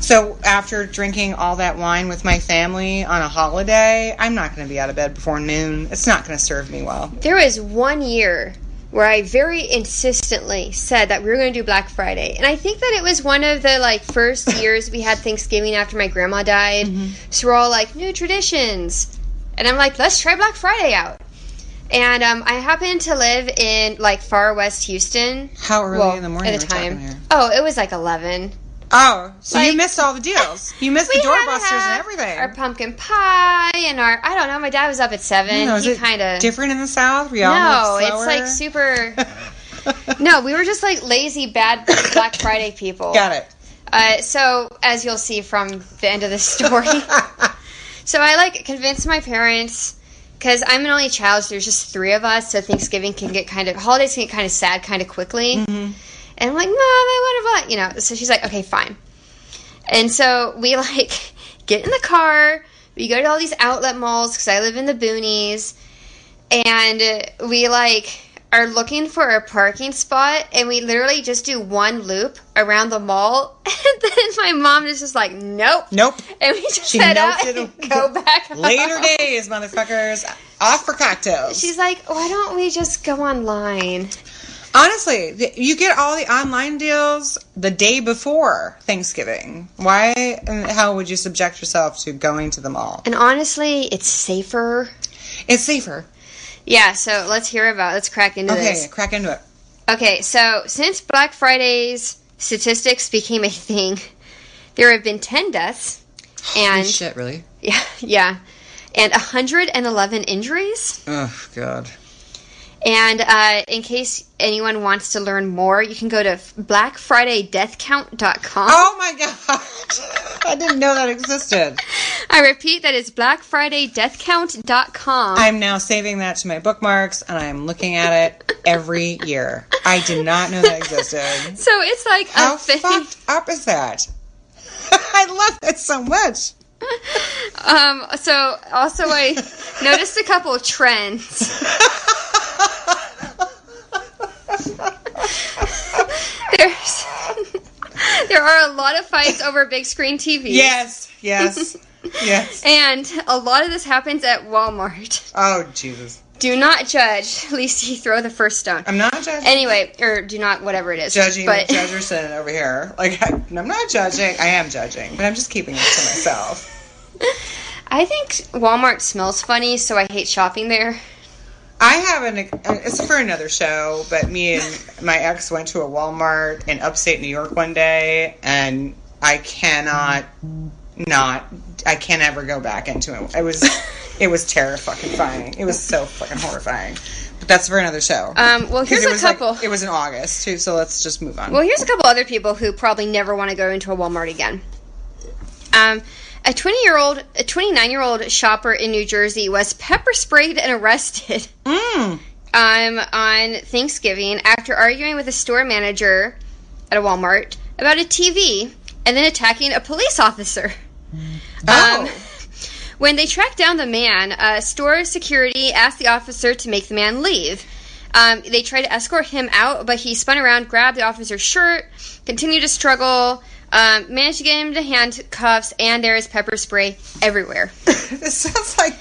So after drinking all that wine with my family on a holiday, I'm not going to be out of bed before noon. It's not going to serve me well. There was one year where I very insistently said that we were going to do Black Friday, and I think that it was one of the like first years we had Thanksgiving after my grandma died. So we're all like new traditions, and I'm like, let's try Black Friday out. And um, I happened to live in like far west Houston. How early Well, in the morning at the time. here? Oh, it was like eleven. Oh, so you missed all the deals. You missed the We had to doorbusters and everything. Our pumpkin pie and our I don't know. My dad was up at seven. No, he kind of different in the South? We all No, it's like super. no, we were just like lazy, bad Black Friday people. Got it. Uh, so, as you'll see from the end of the story, so I like convinced my parents because I'm an only child, so there's just three of us. So Thanksgiving can get kind of holidays can get kind of sad kind of quickly. Mm-hmm. And I'm like, Mom, I want to, you know. So she's like, Okay, fine. And so we like get in the car. We go to all these outlet malls because I live in the boonies, and we like are looking for a parking spot, and we literally just do one loop around the mall, and then my mom is just like, "Nope." Nope. And we just She head out and go back Later home. days, motherfuckers. Off for cocktails. She's like, "Why don't we just go online?" Honestly, you get all the online deals the day before Thanksgiving. Why and how would you subject yourself to going to the mall? And honestly, it's safer. It's safer. Yeah, so let's hear about. Let's crack into Okay, this. crack into it. Okay, so since Black Friday's statistics became a thing, there have been 10 deaths and shit, really? yeah, yeah, and 111 injuries. Oh god. And uh, in case anyone wants to learn more, you can go to blackfridaydeathcount.com. Oh my god. I didn't know that existed. I repeat, that is blackfridaydeathcount.com. I'm now saving that to my bookmarks and I'm looking at it every year. I did not know that existed. so it's like How a thing. fucked up is that? I love it so much. Um, so also I noticed a couple of trends. There's there are a lot of fights over big screen TVs. Yes, yes, yes. And a lot of this happens at Walmart. Oh Jesus! Do not judge, lest you throw the first stone. I'm not judging. Anyway, or do not whatever it is. judging but Judgerson over here. Like I, I'm not judging. I am judging, but I'm just keeping it to myself. I think Walmart smells funny, so I hate shopping there. I have an. It's for another show, but me and my ex went to a Walmart in upstate New York one day, and I cannot not. I can't ever go back into it. It was. It was terrifying. It was so fucking horrifying. But that's for another show. Um, well, here's a was like- couple. it was in August too, so let's just move on. Well, here's a couple other people who probably never want to go into a Walmart again. Um, a 20 year old, a 29 year old shopper in New Jersey was pepper sprayed and arrested Mm. um, on Thanksgiving after arguing with a store manager at a Walmart about a TV and then attacking a police officer. Oh. Um, when they tracked down the man, uh, store security asked the officer to make the man leave. Um, they tried to escort him out, but he spun around, grabbed the officer's shirt, continued to struggle, um, managed to get him to handcuffs, and there is pepper spray everywhere. this sounds like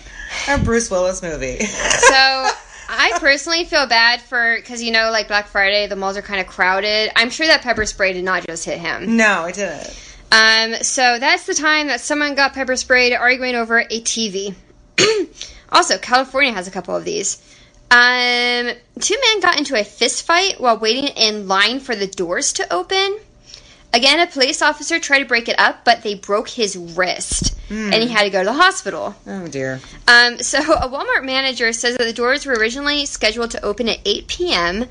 a Bruce Willis movie. So I personally feel bad for because you know, like Black Friday, the malls are kind of crowded. I'm sure that pepper spray did not just hit him. no, it didn't. Um, so that's the time that someone got pepper sprayed arguing over a TV. also, California has a couple of these. Um, two men got into a fist fight while waiting in line for the doors to open. Again, a police officer tried to break it up, but they broke his wrist, and he had to go to the hospital. Oh dear. Um, so a Walmart manager says that the doors were originally scheduled to open at 8 p.m.,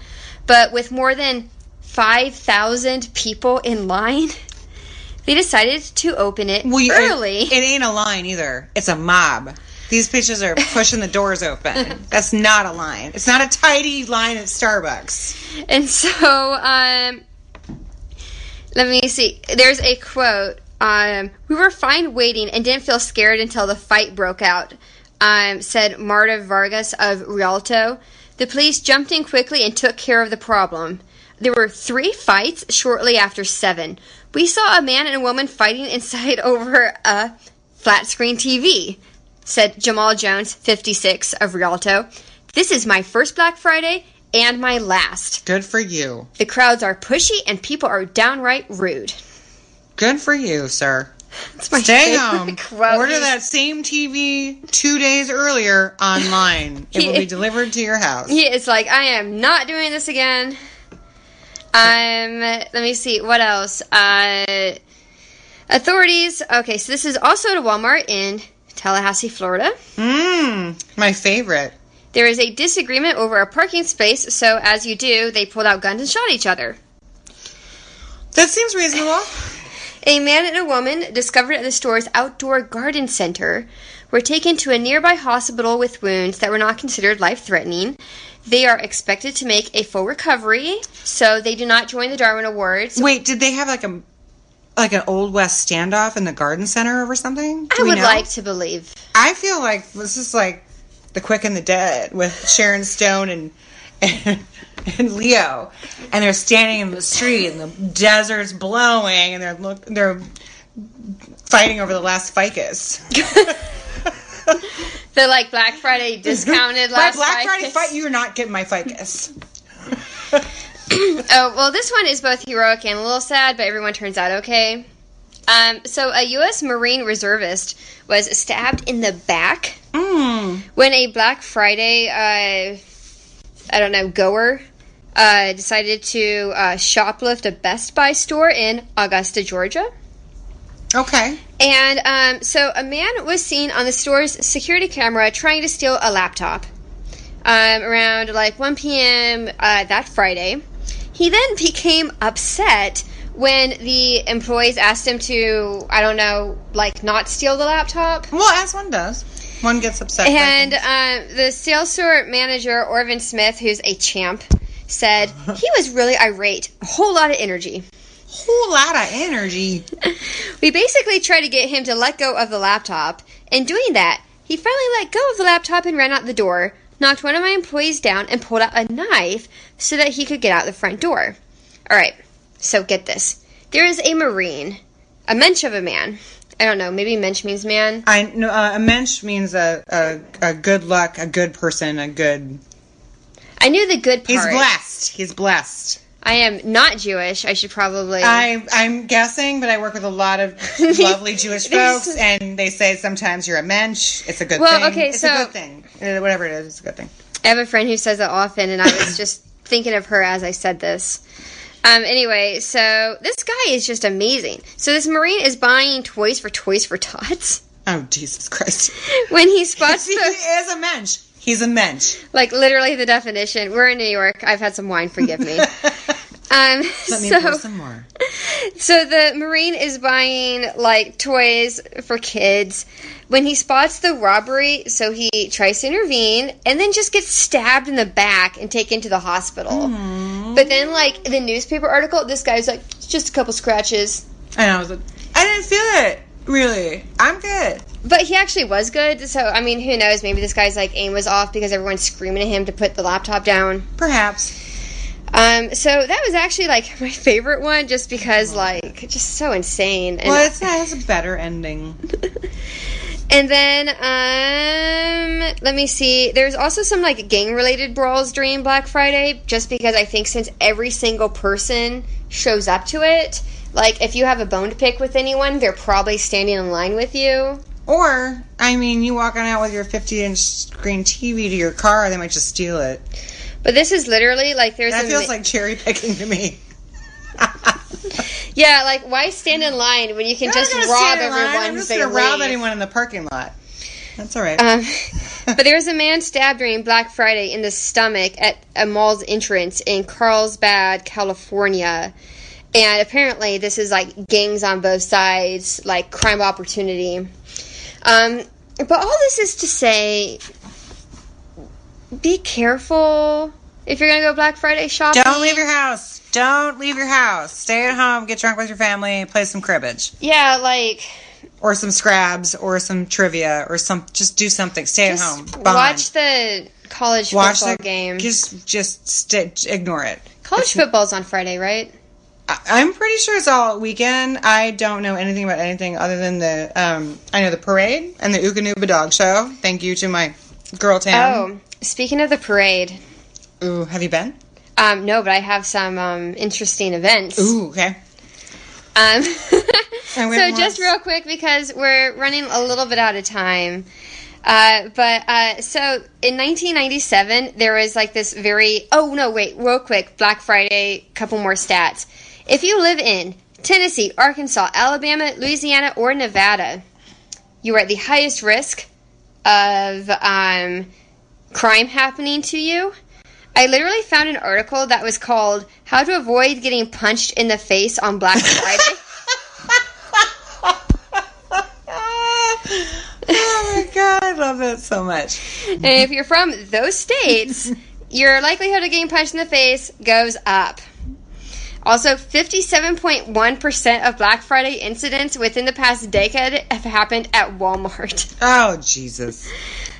but with more than 5,000 people in line, they decided to open it Well, you- early. It, it ain't a line either. It's a mob. These bitches are pushing the doors open. That's not a line. It's not a tidy line at Starbucks. and so, um, Let me see. There's a quote. Um, we were fine waiting and didn't feel scared until the fight broke out, um, said Marta Vargas of Rialto. The police jumped in quickly and took care of the problem. There were three fights shortly after seven. We saw a man and a woman fighting inside over a flat screen TV, said Jamal Jones, 56, of Rialto. This is my first Black Friday and my last. Good for you. The crowds are pushy and people are downright rude. Good for you, sir. That's my Stay home. quote. Order that same TV two days earlier online. It will be delivered to your house. He is like, I am not doing this again. Um, let me see what else. Uh, authorities. Okay, so this is also at a Walmart in Tallahassee, Florida. Mmm, my favorite. There is a disagreement over a parking space, so as you do, they pulled out guns and shot each other. That seems reasonable. A man and a woman, discovered at the store's outdoor garden center, were taken to a nearby hospital with wounds that were not considered life threatening. They are expected to make a full recovery, so they do not join the Darwin Awards. Wait, did they have like a like an old west standoff in the garden center or something? Do I would know? like to believe. I feel like this is like the Quick and the Dead with Sharon Stone and and, and Leo, and they're standing in the street and the desert's blowing, and they're look they're fighting over the last ficus. The like Black Friday discounted last Black Friday ficus. fight, you're not getting my ficus. Oh, well, this one is both heroic and a little sad, but everyone turns out okay. Um, so, a U.S. Marine reservist was stabbed in the back Mm. when a Black Friday, uh, I don't know, goer uh, decided to uh, shoplift a Best Buy store in Augusta, Georgia. Okay. And um, so a man was seen on the store's security camera trying to steal a laptop um, around like 1 p.m. Uh, that Friday. He then became upset when the employees asked him to, I don't know, like not steal the laptop. Well, as one does, one gets upset. And um, the sales store manager, Orvin Smith, who's a champ, said he was really irate, a whole lot of energy. whole lot of energy. We basically tried to get him to let go of the laptop. In doing that, he finally let go of the laptop and ran out the door, knocked one of my employees down, and pulled out a knife so that he could get out the front door. Alright, so get this. There is a Marine, a mensch of a man. I don't know, maybe mensch means man. I know uh, a mensch means a, a a good luck, a good person, a good. I knew the good part. He's blessed. He's blessed. I am not Jewish. I should probably. I I'm guessing, but I work with a lot of lovely Jewish folks, and they say sometimes you're a mensch. It's a good Well, thing. okay, it's so- a good thing. Uh, Whatever it is, it's a good thing. I have a friend who says that often, and I was just thinking of her as I said this. Um, anyway, so this guy is just amazing. So this Marine is buying toys for Toys for Tots. Oh Jesus Christ! When he spots he the, is a mensch. He's a mensch. like literally the definition, we're in New York. I've had some wine, forgive me. Um, Let me so, pour some more. so the Marine is buying like toys for kids. When he spots the robbery, so he tries to intervene and then just gets stabbed in the back and taken to the hospital. But then, like the newspaper article, this guy's like, "It's just a couple scratches. And I was like, I didn't feel it. Really, I'm good. But he actually was good. So I mean, who knows? Maybe this guy's like aim was off because everyone's screaming at him to put the laptop down. Perhaps. Um, so that was actually like my favorite one, just because like just so insane. And, Well, it's, it has a better ending. and then um, let me see. There's also some like gang related brawls during Black Friday, just because I think since every single person shows up to it, like if you have a bone to pick with anyone, they're probably standing in line with you. Or, I mean, you walking out with your 50 inch screen TV to your car, they might just steal it. But this is literally like there's That feels ma- like cherry picking to me. yeah, like why stand in line when you can just rob stand in line. everyone? I'm just gonna rob anyone in the parking lot. That's all right. Um, but there was a man stabbed during Black Friday in the stomach at a mall's entrance in Carlsbad, California. And apparently, this is like gangs on both sides, like crime opportunity. Um, but all this is to say, be careful if you're gonna go Black Friday shopping. Don't leave your house. Don't leave your house. Stay at home, get drunk with your family, play some cribbage. Yeah, like Or some scrabs, or some trivia, or some. Just do something. Stay at home. Bond. watch the college Watch football the game. Just, just stay, ignore it. college football's on Friday, right? I- I'm pretty sure it's all weekend. I don't know anything about anything other than the. Um, I know the parade and the Eukanuba Dog Show. Thank you to my girl Tam. Oh, speaking of the parade, Ooh, have you been? Um, no, but I have some um, interesting events. Ooh, okay. Um, so just real quick because we're running a little bit out of time. Uh, but uh, so in 1997, there was like this very oh no wait real quick Black Friday couple more stats. If you live in Tennessee, Arkansas, Alabama, Louisiana, or Nevada, you are at the highest risk of um, crime happening to you. I literally found an article that was called "How to Avoid Getting Punched in the Face on Black Friday." oh my god, I love that so much. And if you're from those states, your likelihood of getting punched in the face goes up. Also, 57.1% of Black Friday incidents within the past decade have happened at Walmart. Oh Jesus.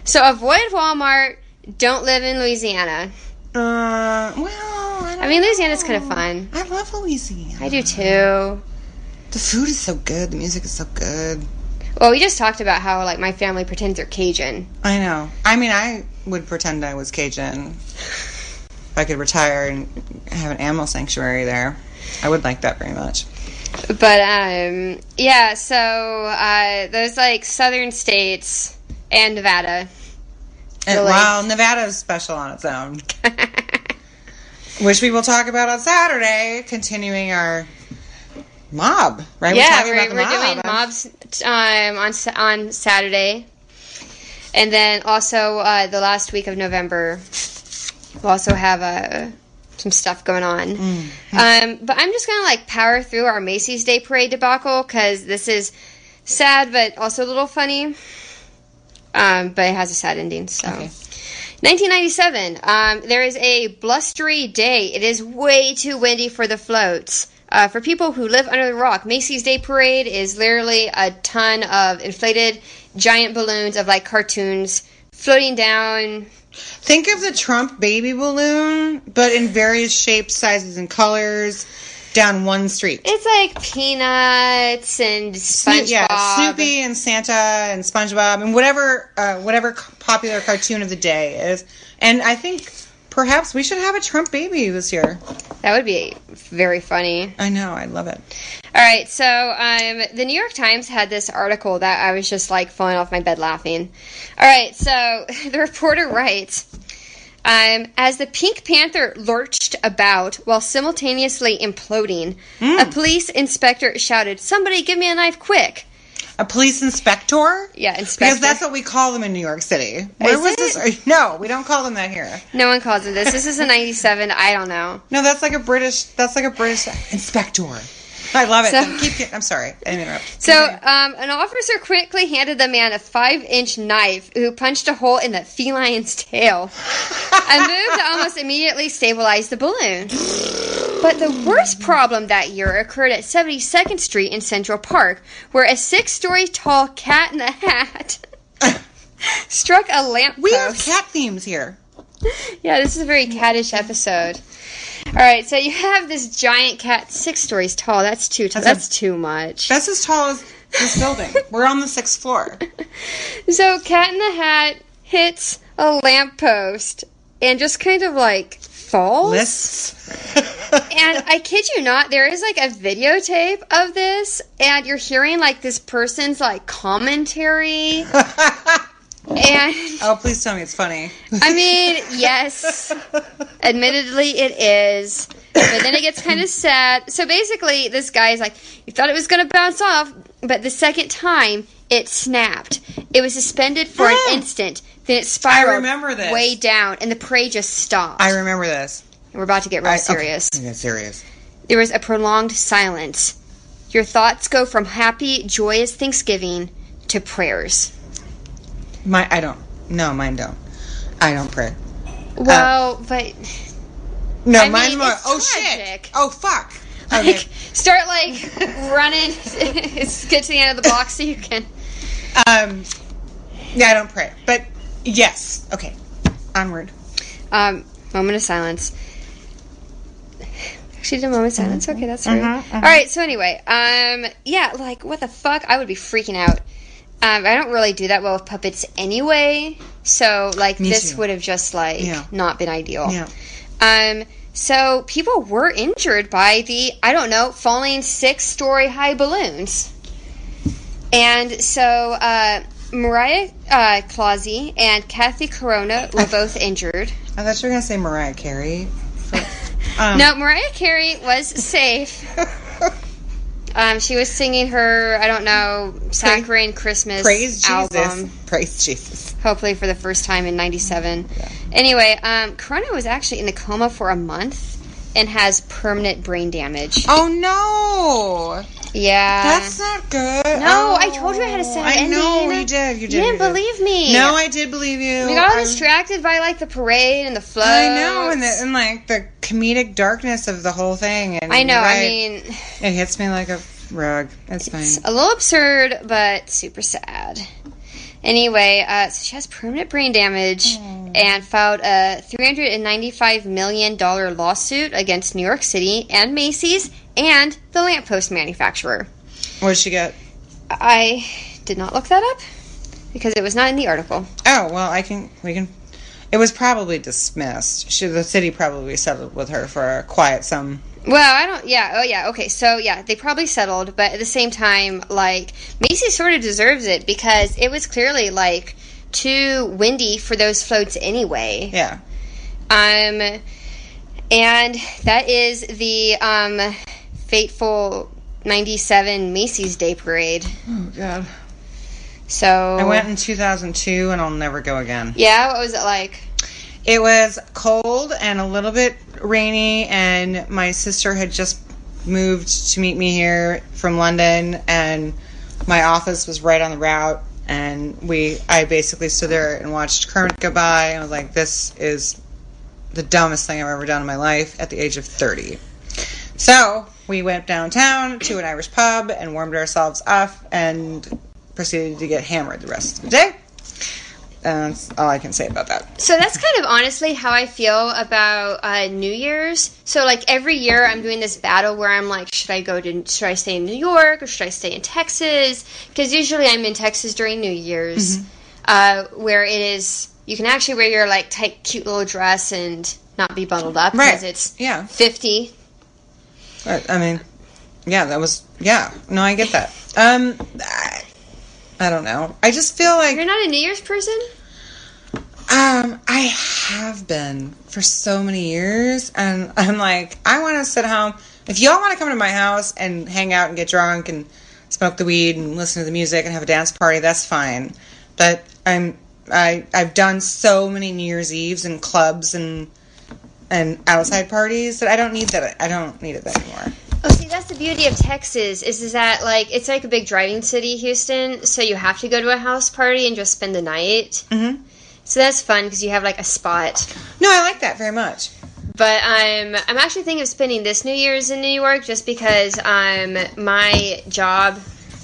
So avoid Walmart. Don't live in Louisiana. Uh, well, I, I mean, Louisiana's kind of fun. I love Louisiana. I do too. The food is so good. The music is so good. Well, we just talked about how like my family pretends they're Cajun. I know. I mean, I would pretend I was Cajun. If I could retire and have an animal sanctuary there, I would like that very much. But um, yeah. So uh, those like southern states and Nevada. And, Really? well, Nevada is special on its own, which we will talk about on Saturday, continuing our mob. Right? yeah, we're, about the we're mob. doing mobs um, on on Saturday, and then also uh, the last week of November, we'll also have uh, some stuff going on. Um, but I'm just gonna like power through our Macy's Day Parade debacle because this is sad but also a little funny. Um, but it has a sad ending. So. Okay. 1997. Um, there is a blustery day. It is way too windy for the floats. Uh, for people who live under the rock, Macy's Day Parade is literally a ton of inflated giant balloons of like cartoons floating down. Think of the Trump baby balloon, but in various shapes, sizes, and colors down one street. It's like peanuts and Snoop- SpongeBob. yeah, Snoopy and Santa and SpongeBob and whatever uh, whatever popular cartoon of the day is. And I think perhaps we should have a Trump baby this year. That would be very funny. I know, I love it. All right, so um, the New York Times had this article that I was just like falling off my bed laughing. All right, so the reporter writes um, As the Pink Panther lurched about while simultaneously imploding, a police inspector shouted, Somebody give me a knife quick! A police inspector? Yeah, inspector. Because that's what we call them in New York City. Where Is was it? this? No, we don't call them that here. no one calls it this. This is a 97. I don't know. No, that's like a British. That's like a British inspector. I love it. So-. I'm sorry. I didn't interrupt. So, um, an officer quickly handed the man a five inch knife who punched a hole in the feline's tail. a move that almost immediately stabilized the balloon. But the worst problem that year occurred at 72nd Street in Central Park, where a six story tall cat in a hat struck a lamppost. we have cat themes here. Yeah, this is a very cattish episode. All right, so you have this giant cat, six stories tall. That's too. That's That's, a- too much. That's as tall as this building. We're on the sixth floor. So Cat in the Hat hits a lamppost and just kind of like falls. Lists. And I kid you not, there is like a videotape of this, and you're hearing like this person's like commentary. And oh, please tell me it's funny. I mean, yes, admittedly it is. But then it gets kind of sad. So basically, this guy is like, you thought it was going to bounce off, but the second time it snapped. It was suspended for an Ah. instant, then it spiraled remember this. way down, and the prey just stopped. I remember this. We're about to get real I- serious. Okay. Yeah, serious. There was a prolonged silence. Your thoughts go from happy, joyous Thanksgiving to prayers. My, I don't. No, mine don't. I don't pray. Well, but No, I mine's mean, more. Oh tragic. shit! Oh fuck! Like, Okay. start like running. get to the end of the block so you can. um, yeah, I don't pray, but yes. Okay, onward. Um, moment of silence. Actually, did a moment of silence. Okay, that's right. Mhm, mhm. All right. So anyway, um, yeah, like what the fuck? I would be freaking out. Um, I don't really do that well with puppets anyway. So like Me this too. would have just like Yeah. not been ideal. Yeah. Um, so people were injured by the I don't know falling six story high balloons, and so uh, Mariah uh, Clausey and Kathy Caronna were both injured. I thought you were gonna say Mariah Carey. Um, No, Mariah Carey was safe. Um, she was singing her I don't know saccharine Christmas Praise Jesus. album. Praise Jesus. hopefully for the first time in 97 anyway um, Caronna was actually in a coma for a month and has permanent brain damage Oh no! Yeah That's not good. no i told you i had a sad I know you did. You you did. didn't you did. believe me No, I did believe you. we got all I'm- distracted by like the parade and the floats I know, and, the, and like the comedic darkness of the whole thing. And i know you're i mean it hits me like a rug. It's fine. it's a little absurd but super sad anyway uh, so she has permanent brain damage and filed a $395 million lawsuit against new york city and macy's and the lamppost manufacturer What did she get? I did not look that up because it was not in the article. Oh well, I can. We can. It was probably dismissed. She, the city probably settled with her for a quiet sum. Well, I don't. Yeah. Oh, yeah. Okay. So, yeah, they probably settled, but at the same time, like Macy sort of deserves it because it was clearly like too windy for those floats anyway. Yeah. Um, and that is the um fateful '97 Macy's Day Parade. Oh God. So I went in 2002, and I'll never go again. Yeah. What was it like? It was cold and a little bit rainy, and my sister had just moved to meet me here from London, and my office was right on the route. And we, I basically stood there and watched Kermit go by, and I was like, "This is the dumbest thing I've ever done in my life." At the age of 30, so we went downtown to an Irish pub and warmed ourselves up, and proceeded to get hammered the rest of the day. And that's all I can say about that. So that's kind of honestly how I feel about uh, New Year's. So like every year, I'm doing this battle where I'm like, should I go to, should I stay in New York or should I stay in Texas? Because usually I'm in Texas during New Year's, uh, where it is you can actually wear your like tight, cute little dress and not be bundled up because Right. it's Yeah. 50. But, I mean, yeah, that was yeah. No, I get that. Um, I, I don't know. I just feel like You're not a New Year's person. um I have been for so many years, and I'm like I want to sit home. If y'all want to come to my house and hang out and get drunk and smoke the weed and listen to the music and have a dance party, that's fine. But I'm I I've done so many New Year's Eves and clubs and and outside parties that I don't need that. I don't need it anymore. Oh, see, that's the beauty of Texas is, is that like it's like a big driving city, Houston. So you have to go to a house party and just spend the night. Mm-hmm. So that's fun because you have like a spot. No, I like that very much. But I'm I'm actually thinking of spending this New Year's in New York just because um my job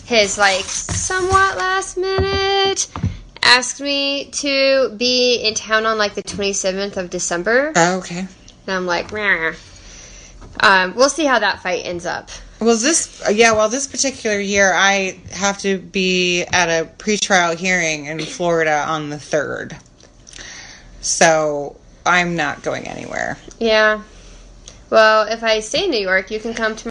has like somewhat last minute asked me to be in town on like the 27th of December, Oh, okay. and I'm like, um, we'll see how that fight ends up. Well, this yeah. Well, this particular year, I have to be at a pretrial hearing in Florida on the third, so I'm not going anywhere. Yeah. Well, if I stay in New York, you can come to